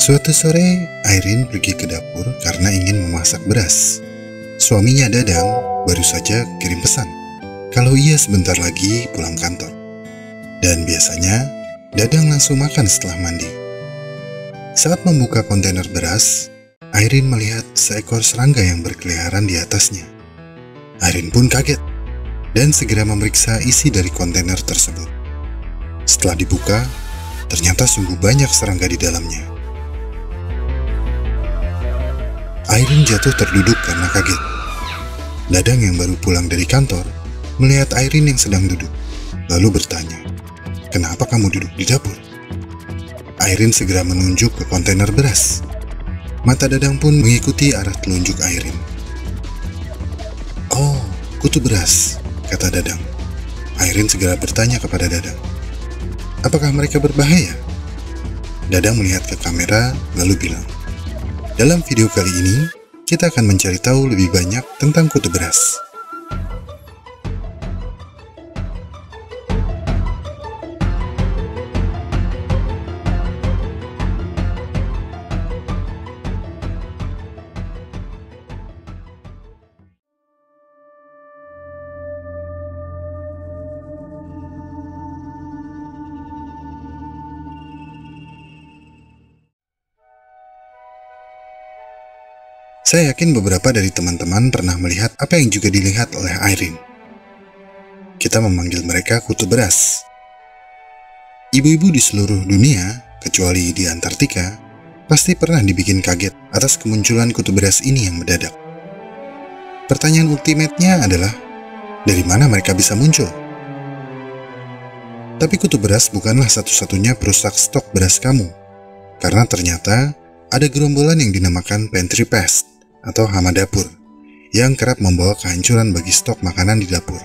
Suatu sore, Airin pergi ke dapur karena ingin memasak beras. Suaminya Dadang baru saja kirim pesan kalau ia sebentar lagi pulang kantor. Dan biasanya, Dadang langsung makan setelah mandi. Saat membuka kontainer beras, Airin melihat seekor serangga yang berkeliaran di atasnya. Airin pun kaget dan segera memeriksa isi dari kontainer tersebut. Setelah dibuka, ternyata sungguh banyak serangga di dalamnya. Airin jatuh terduduk karena kaget. Dadang yang baru pulang dari kantor melihat Airin yang sedang duduk, lalu bertanya, "Kenapa kamu duduk di dapur?" Airin segera menunjuk ke kontainer beras. Mata Dadang pun mengikuti arah telunjuk Airin. "Oh, kutu beras," kata Dadang. Airin segera bertanya kepada Dadang, "Apakah mereka berbahaya?" Dadang melihat ke kamera lalu bilang, dalam video kali ini, kita akan mencari tahu lebih banyak tentang kutu beras. Saya yakin beberapa dari teman-teman pernah melihat apa yang juga dilihat oleh Irene. Kita memanggil mereka kutu beras. Ibu-ibu di seluruh dunia, kecuali di Antartika, pasti pernah dibikin kaget atas kemunculan kutu beras ini yang mendadak. Pertanyaan ultimate-nya adalah, dari mana mereka bisa muncul? Tapi kutu beras bukanlah satu-satunya perusak stok beras kamu, karena ternyata ada gerombolan yang dinamakan pantry pest atau hama dapur yang kerap membawa kehancuran bagi stok makanan di dapur,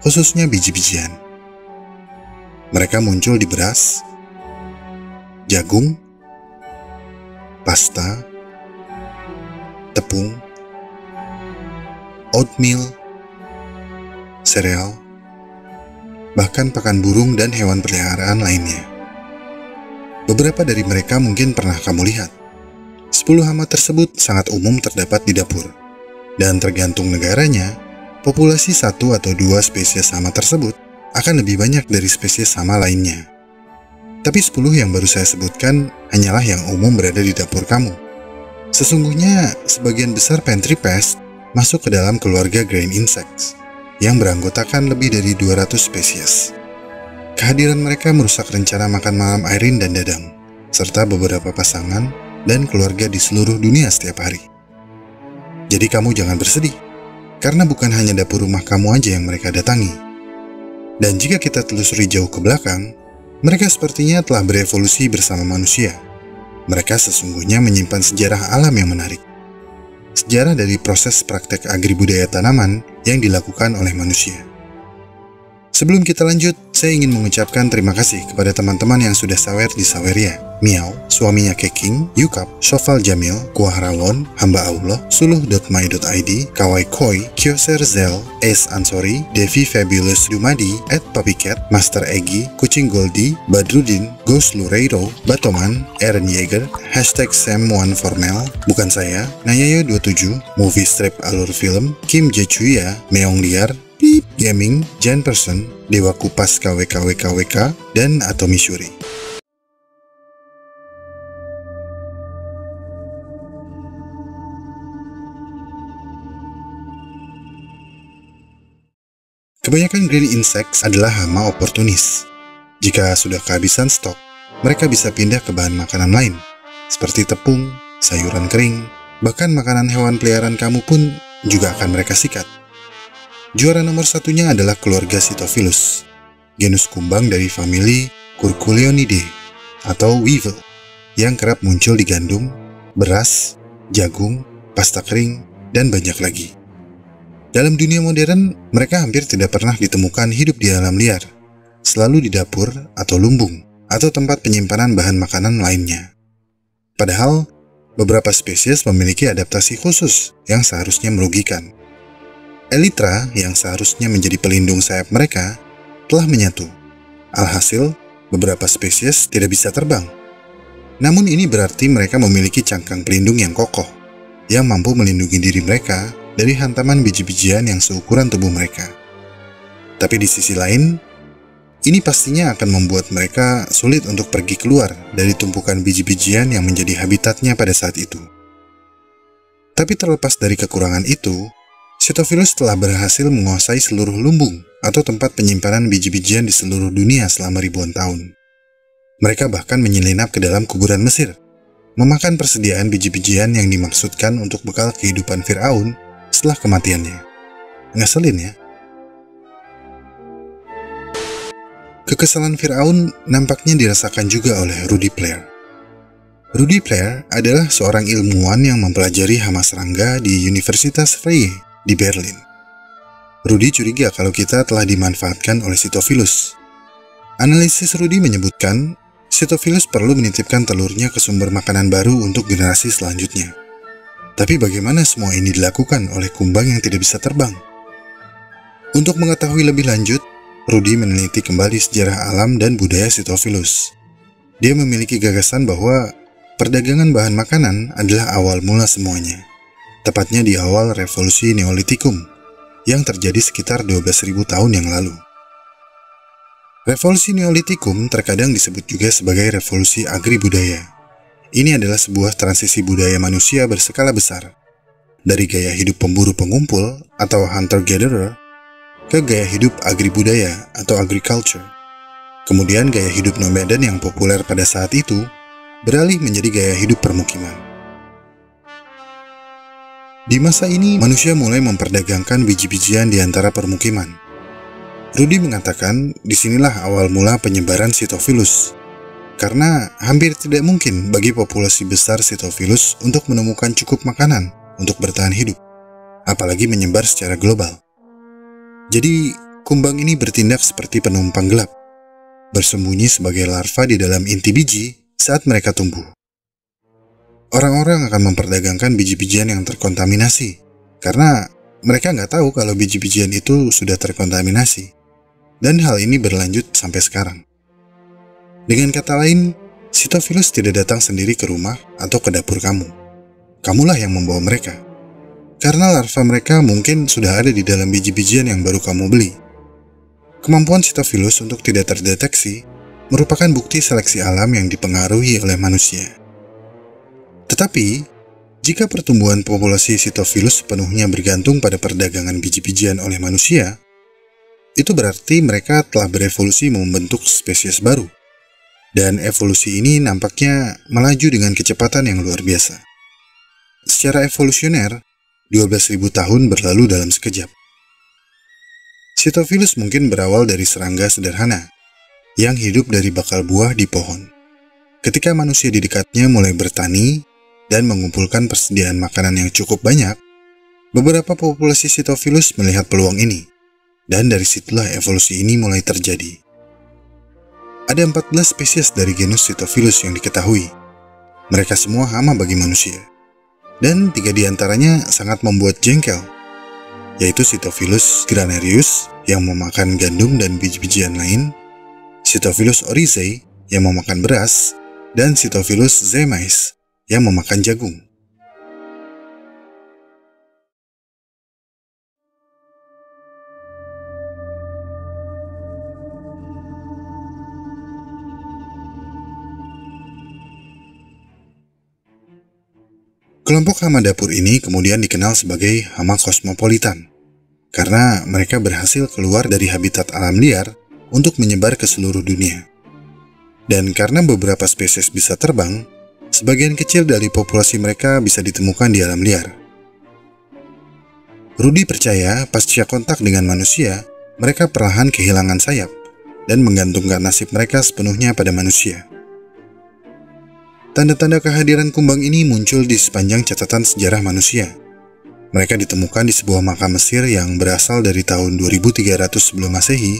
khususnya biji-bijian. Mereka muncul di beras, jagung, pasta, tepung, oatmeal, sereal, bahkan pakan burung dan hewan peliharaan lainnya. Beberapa dari mereka mungkin pernah kamu lihat. Sepuluh hama tersebut sangat umum terdapat di dapur, dan tergantung negaranya, populasi satu atau dua spesies hama tersebut akan lebih banyak dari spesies hama lainnya. Tapi sepuluh yang baru saya sebutkan hanyalah yang umum berada di dapur kamu. Sesungguhnya, sebagian besar pantry pest masuk ke dalam keluarga grain insects yang beranggotakan lebih dari 200 spesies. Kehadiran mereka merusak rencana makan malam Irene dan Dadang, serta beberapa pasangan dan keluarga di seluruh dunia setiap hari. Jadi kamu jangan bersedih, karena bukan hanya dapur rumah kamu aja yang mereka datangi. Dan jika kita telusuri jauh ke belakang, mereka sepertinya telah berevolusi bersama manusia. Mereka sesungguhnya menyimpan sejarah alam yang menarik. Sejarah dari proses praktek agribudaya tanaman yang dilakukan oleh manusia. Sebelum kita lanjut, saya ingin mengucapkan terima kasih kepada teman-teman yang sudah sawer di Saweria. Miao, suaminya Keking, Yukap, Shofal Jamil, Kuah Rawon, Hamba Allah, Suluh.my.id, Kawai Koi, Kyoser Zel, S. Ansori, Devi Fabulous Dumadi, Ed Papiket, Master Egi, Kucing Goldie, Badrudin, Ghost Lureiro, Batoman, Aaron Yeager, Hashtag Sam One Formel, Bukan Saya, Nayayo27, Movie Strip Alur Film, Kim Jechuya, Meong Liar, Pip Gaming, Jan Person, Dewa Kupas KWKWKWK, dan Atomi Shuri. Kebanyakan green insects adalah hama oportunis. Jika sudah kehabisan stok, mereka bisa pindah ke bahan makanan lain, seperti tepung, sayuran kering, bahkan makanan hewan peliharaan kamu pun juga akan mereka sikat. Juara nomor satunya adalah keluarga Sitophilus, genus kumbang dari famili Curculionidae atau weevil, yang kerap muncul di gandum, beras, jagung, pasta kering, dan banyak lagi. Dalam dunia modern, mereka hampir tidak pernah ditemukan hidup di alam liar, selalu di dapur atau lumbung, atau tempat penyimpanan bahan makanan lainnya. Padahal, beberapa spesies memiliki adaptasi khusus yang seharusnya merugikan. Elytra yang seharusnya menjadi pelindung sayap mereka telah menyatu. Alhasil, beberapa spesies tidak bisa terbang. Namun ini berarti mereka memiliki cangkang pelindung yang kokoh, yang mampu melindungi diri mereka dari hantaman biji-bijian yang seukuran tubuh mereka. Tapi di sisi lain, ini pastinya akan membuat mereka sulit untuk pergi keluar dari tumpukan biji-bijian yang menjadi habitatnya pada saat itu. Tapi terlepas dari kekurangan itu, Sitophilus telah berhasil menguasai seluruh lumbung atau tempat penyimpanan biji-bijian di seluruh dunia selama ribuan tahun. Mereka bahkan menyelinap ke dalam kuburan Mesir, memakan persediaan biji-bijian yang dimaksudkan untuk bekal kehidupan Fir'aun setelah kematiannya. Ngeselin ya? Kekesalan Fir'aun nampaknya dirasakan juga oleh Rudy Player. Rudy Player adalah seorang ilmuwan yang mempelajari hama serangga di Universitas Freie di Berlin. Rudy curiga kalau kita telah dimanfaatkan oleh Sitophilus. Analisis Rudy menyebutkan Sitophilus perlu menitipkan telurnya ke sumber makanan baru untuk generasi selanjutnya. Tapi bagaimana semua ini dilakukan oleh kumbang yang tidak bisa terbang? Untuk mengetahui lebih lanjut, Rudy meneliti kembali sejarah alam dan budaya Sitophilus. Dia memiliki gagasan bahwa perdagangan bahan makanan adalah awal mula semuanya. Tepatnya di awal revolusi Neolitikum yang terjadi sekitar 12.000 tahun yang lalu. Revolusi Neolitikum terkadang disebut juga sebagai revolusi agri-budaya. Ini adalah sebuah transisi budaya manusia berskala besar, dari gaya hidup pemburu pengumpul atau hunter-gatherer ke gaya hidup agri-budaya atau agriculture. Kemudian gaya hidup nomaden yang populer pada saat itu beralih menjadi gaya hidup permukiman. Di masa ini, manusia mulai memperdagangkan biji-bijian di antara permukiman Rudy mengatakan di sinilah awal mula penyebaran Sitophilus. Karena hampir tidak mungkin bagi populasi besar Sitophilus untuk menemukan cukup makanan untuk bertahan hidup, apalagi menyebar secara global. Jadi, kumbang ini bertindak seperti penumpang gelap, bersembunyi sebagai larva di dalam inti biji saat mereka tumbuh. Orang-orang akan memperdagangkan biji-bijian yang terkontaminasi, karena mereka nggak tahu kalau biji-bijian itu sudah terkontaminasi. Dan hal ini berlanjut sampai sekarang. Dengan kata lain, Sitophilus tidak datang sendiri ke rumah atau ke dapur kamu. Kamulah yang membawa mereka. Karena larva mereka mungkin sudah ada di dalam biji-bijian yang baru kamu beli. Kemampuan Sitophilus untuk tidak terdeteksi merupakan bukti seleksi alam yang dipengaruhi oleh manusia. Tetapi, jika pertumbuhan populasi Sitophilus sepenuhnya bergantung pada perdagangan biji-bijian oleh manusia, itu berarti mereka telah berevolusi membentuk spesies baru. Dan evolusi ini nampaknya melaju dengan kecepatan yang luar biasa. Secara evolusioner, 12.000 tahun berlalu dalam sekejap. Sitophilus mungkin berawal dari serangga sederhana yang hidup dari bakal buah di pohon. Ketika manusia di dekatnya mulai bertani dan mengumpulkan persediaan makanan yang cukup banyak, beberapa populasi Sitophilus melihat peluang ini dan dari situlah evolusi ini mulai terjadi. Ada 14 spesies dari genus Sitophilus yang diketahui. Mereka semua hama bagi manusia. Dan tiga di antaranya sangat membuat jengkel, yaitu Sitophilus granarius yang memakan gandum dan biji-bijian lain, Sitophilus oryzae yang memakan beras, dan Sitophilus zemais yang memakan jagung. Kelompok hama dapur ini kemudian dikenal sebagai hama kosmopolitan karena mereka berhasil keluar dari habitat alam liar untuk menyebar ke seluruh dunia. Dan karena beberapa spesies bisa terbang, sebagian kecil dari populasi mereka bisa ditemukan di alam liar. Rudy percaya pasca kontak dengan manusia, mereka perlahan kehilangan sayap dan menggantungkan nasib mereka sepenuhnya pada manusia. Tanda-tanda kehadiran kumbang ini muncul di sepanjang catatan sejarah manusia. Mereka ditemukan di sebuah makam Mesir yang berasal dari tahun 2300 sebelum Masehi,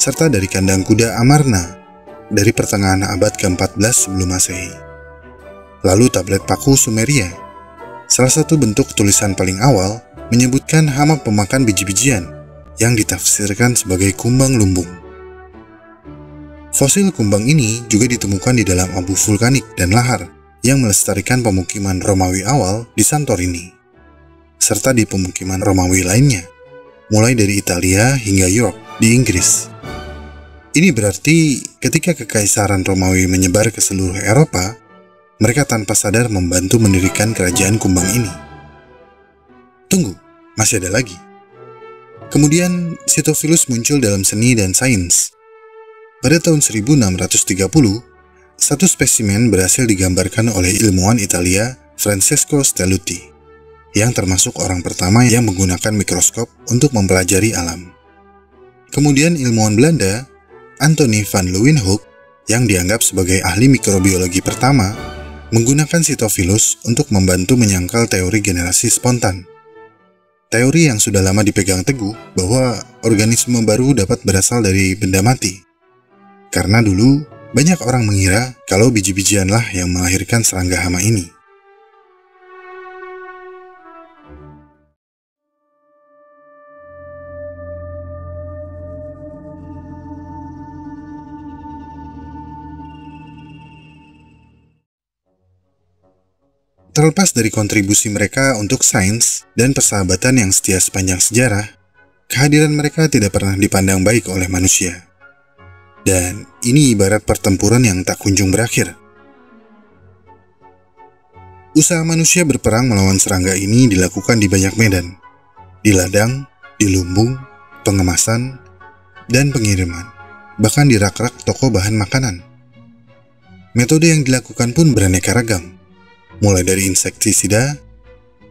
serta dari kandang kuda Amarna dari pertengahan abad ke-14 sebelum Masehi. Lalu tablet paku Sumeria, salah satu bentuk tulisan paling awal, menyebutkan hama pemakan biji-bijian yang ditafsirkan sebagai kumbang lumbung. Fosil kumbang ini juga ditemukan di dalam abu vulkanik dan lahar yang melestarikan pemukiman Romawi awal di Santorini, serta di pemukiman Romawi lainnya, mulai dari Italia hingga York di Inggris. Ini berarti ketika kekaisaran Romawi menyebar ke seluruh Eropa, mereka tanpa sadar membantu mendirikan kerajaan kumbang ini. Tunggu, masih ada lagi. Kemudian, Sitophilus muncul dalam seni dan sains. Pada tahun 1630, satu spesimen berhasil digambarkan oleh ilmuwan Italia Francesco Stelluti, yang termasuk orang pertama yang menggunakan mikroskop untuk mempelajari alam. Kemudian ilmuwan Belanda Anthony van Leeuwenhoek yang dianggap sebagai ahli mikrobiologi pertama menggunakan sitophilus untuk membantu menyangkal teori generasi spontan. Teori yang sudah lama dipegang teguh bahwa organisme baru dapat berasal dari benda mati. Karena dulu banyak orang mengira kalau biji-bijianlah yang melahirkan serangga hama ini. Terlepas dari kontribusi mereka untuk sains dan persahabatan yang setia sepanjang sejarah, kehadiran mereka tidak pernah dipandang baik oleh manusia. Dan ini ibarat pertempuran yang tak kunjung berakhir. Usaha manusia berperang melawan serangga ini dilakukan di banyak medan, di ladang, di lumbung, pengemasan, dan pengiriman, bahkan di rak-rak toko bahan makanan. Metode yang dilakukan pun beraneka ragam, mulai dari insektisida,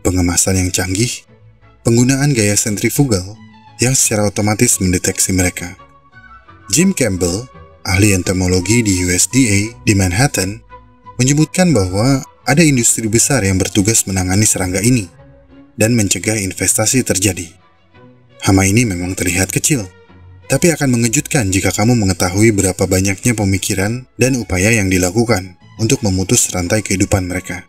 pengemasan yang canggih, penggunaan gaya sentrifugal yang secara otomatis mendeteksi mereka. Jim Campbell, ahli entomologi di USDA di Manhattan, menyebutkan bahwa ada industri besar yang bertugas menangani serangga ini dan mencegah investasi terjadi. Hama ini memang terlihat kecil, tapi akan mengejutkan jika kamu mengetahui berapa banyaknya pemikiran dan upaya yang dilakukan untuk memutus rantai kehidupan mereka.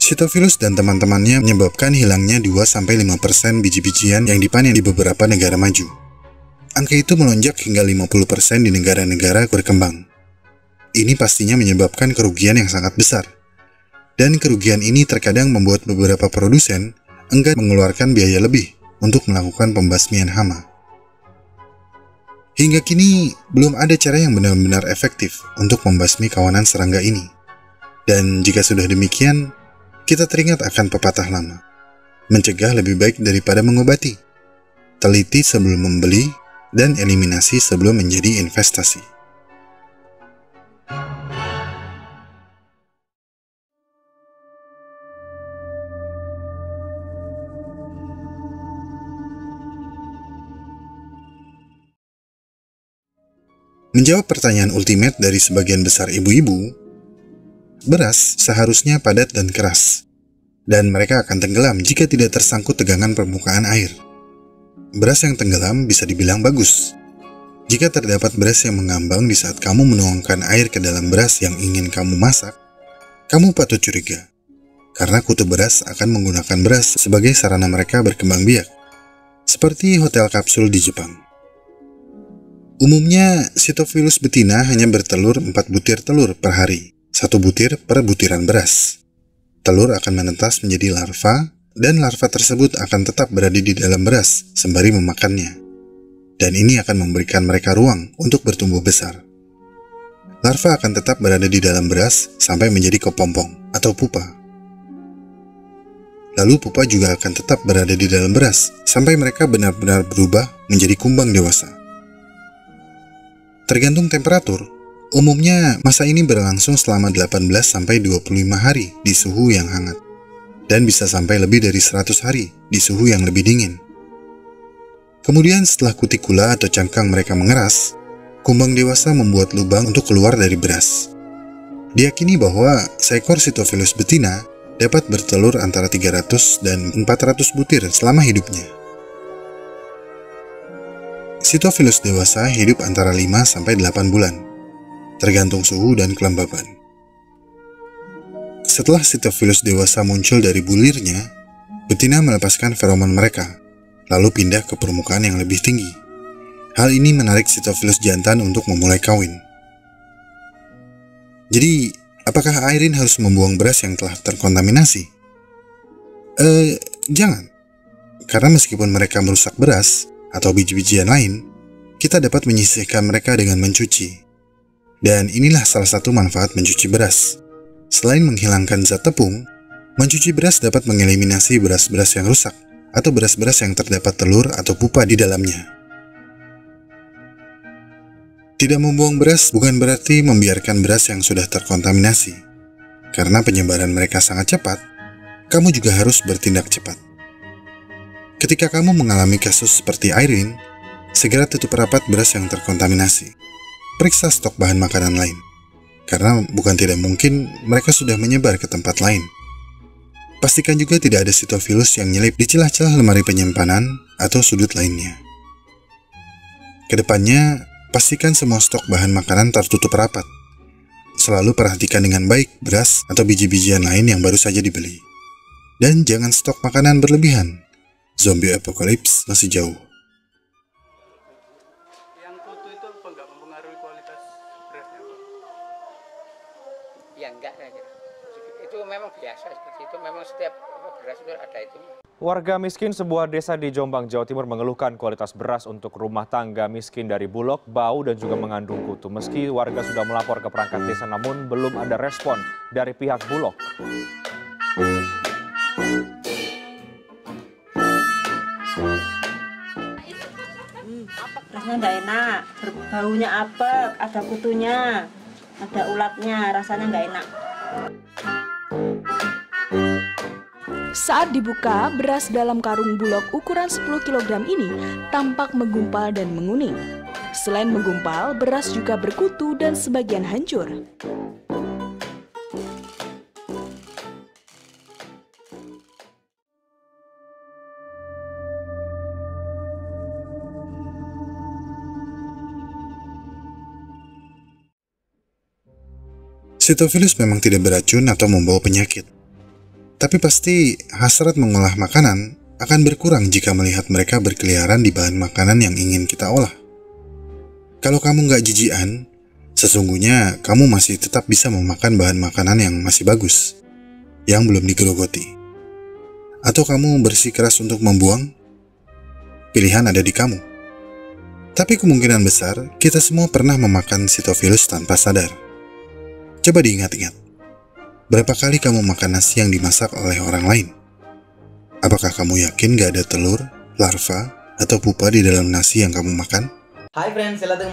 Sitophilus dan teman-temannya menyebabkan hilangnya 2-5% biji-bijian yang dipanen di beberapa negara maju. Angka itu melonjak hingga 50% di negara-negara berkembang. Ini pastinya menyebabkan kerugian yang sangat besar. Dan kerugian ini terkadang membuat beberapa produsen enggan mengeluarkan biaya lebih untuk melakukan pembasmian hama. Hingga kini, belum ada cara yang benar-benar efektif untuk membasmi kawanan serangga ini. Dan jika sudah demikian, kita teringat akan pepatah lama. Mencegah lebih baik daripada mengobati. Teliti sebelum membeli dan eliminasi sebelum menjadi investasi. Menjawab pertanyaan ultimate dari sebagian besar ibu-ibu, Beras seharusnya padat dan keras, dan mereka akan tenggelam jika tidak tersangkut tegangan permukaan air. Beras yang tenggelam bisa dibilang bagus. Jika terdapat beras yang mengambang di saat kamu menuangkan air ke dalam beras yang ingin kamu masak, kamu patut curiga, karena kutu beras akan menggunakan beras sebagai sarana mereka berkembang biak, seperti hotel kapsul di Jepang. Umumnya, Sitophilus betina hanya bertelur 4 butir telur per hari satu butir per butiran beras. Telur akan menetas menjadi larva, dan larva tersebut akan tetap berada di dalam beras sembari memakannya. Dan ini akan memberikan mereka ruang untuk bertumbuh besar. Larva akan tetap berada di dalam beras sampai menjadi kepompong atau pupa. Lalu pupa juga akan tetap berada di dalam beras sampai mereka benar-benar berubah menjadi kumbang dewasa. Tergantung temperatur, Umumnya, masa ini berlangsung selama 18-25 hari di suhu yang hangat, dan bisa sampai lebih dari 100 hari di suhu yang lebih dingin. Kemudian setelah kutikula atau cangkang mereka mengeras, kumbang dewasa membuat lubang untuk keluar dari beras. Diakini bahwa seekor Sitophilus betina dapat bertelur antara 300 dan 400 butir selama hidupnya. Sitophilus dewasa hidup antara 5 sampai 8 bulan tergantung suhu dan kelembaban. Setelah Sitophilus dewasa muncul dari bulirnya, betina melepaskan feromon mereka, lalu pindah ke permukaan yang lebih tinggi. Hal ini menarik Sitofilus jantan untuk memulai kawin. Jadi, apakah Airin harus membuang beras yang telah terkontaminasi? Eh, jangan. Karena meskipun mereka merusak beras atau biji-bijian lain, kita dapat menyisihkan mereka dengan mencuci. Dan inilah salah satu manfaat mencuci beras. Selain menghilangkan zat tepung, mencuci beras dapat mengeliminasi beras-beras yang rusak atau beras-beras yang terdapat telur atau pupa di dalamnya. Tidak membuang beras bukan berarti membiarkan beras yang sudah terkontaminasi. Karena penyebaran mereka sangat cepat, kamu juga harus bertindak cepat. Ketika kamu mengalami kasus seperti Irene, Segera tutup rapat beras yang terkontaminasi. Periksa stok bahan makanan lain, karena bukan tidak mungkin mereka sudah menyebar ke tempat lain. Pastikan juga tidak ada sitofilus yang nyelip di celah-celah lemari penyimpanan atau sudut lainnya. Ke depannya, pastikan semua stok bahan makanan tertutup rapat. Selalu perhatikan dengan baik beras atau biji-bijian lain yang baru saja dibeli. Dan jangan stok makanan berlebihan. Zombie apocalypse masih jauh. Biasa seperti itu, memang setiap beras itu ada itu. Warga miskin sebuah desa di Jombang, Jawa Timur mengeluhkan kualitas beras untuk rumah tangga miskin dari Bulog, bau dan juga mengandung kutu. Meski warga sudah melapor ke perangkat desa namun belum ada respon dari pihak Bulog. rasanya nggak enak baunya apek ada kutunya ada ulatnya rasanya nggak enak Saat dibuka, beras dalam karung bulog ukuran 10 kg ini tampak menggumpal dan menguning. Selain menggumpal, beras juga berkutu dan sebagian hancur. Sitofilus memang tidak beracun atau membawa penyakit. Tapi pasti hasrat mengolah makanan akan berkurang jika melihat mereka berkeliaran di bahan makanan yang ingin kita olah. Kalau kamu nggak jijian, sesungguhnya kamu masih tetap bisa memakan bahan makanan yang masih bagus, yang belum digerogoti. Atau kamu bersikeras untuk membuang? Pilihan ada di kamu. Tapi kemungkinan besar, kita semua pernah memakan sitofilus tanpa sadar. Coba diingat-ingat. Berapa kali kamu makan nasi yang dimasak oleh orang lain? Apakah kamu yakin gak ada telur, larva, atau pupa di dalam nasi yang kamu makan? Hai friends, selamat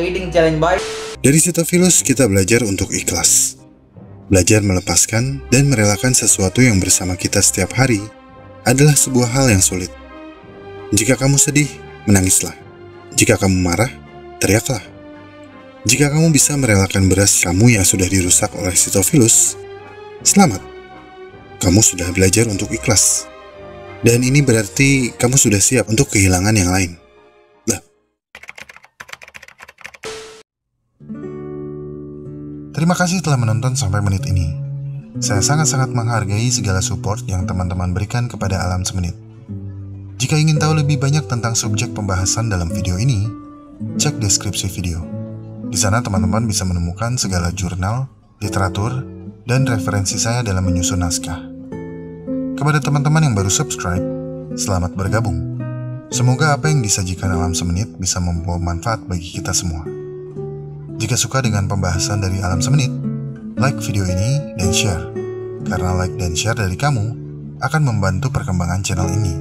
eating challenge bye. Dari Cetophilus, kita belajar untuk ikhlas. Belajar melepaskan dan merelakan sesuatu yang bersama kita setiap hari adalah sebuah hal yang sulit. Jika kamu sedih, menangislah. Jika kamu marah, teriaklah. Jika kamu bisa merelakan beras kamu yang sudah dirusak oleh Sitofilus, selamat. Kamu sudah belajar untuk ikhlas. Dan ini berarti kamu sudah siap untuk kehilangan yang lain. Lah, Terima kasih telah menonton sampai menit ini. Saya sangat-sangat menghargai segala support yang teman-teman berikan kepada Alam Semenit. Jika ingin tahu lebih banyak tentang subjek pembahasan dalam video ini, cek deskripsi video. Di sana teman-teman bisa menemukan segala jurnal, literatur, dan referensi saya dalam menyusun naskah. Kepada teman-teman yang baru subscribe, selamat bergabung. Semoga apa yang disajikan Alam Semenit bisa membawa manfaat bagi kita semua. Jika suka dengan pembahasan dari Alam Semenit, like video ini dan share. Karena like dan share dari kamu akan membantu perkembangan channel ini.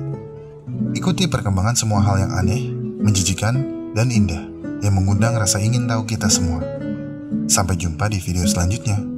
Ikuti perkembangan semua hal yang aneh, menjijikan, dan indah yang mengundang rasa ingin tahu kita semua. Sampai jumpa di video selanjutnya.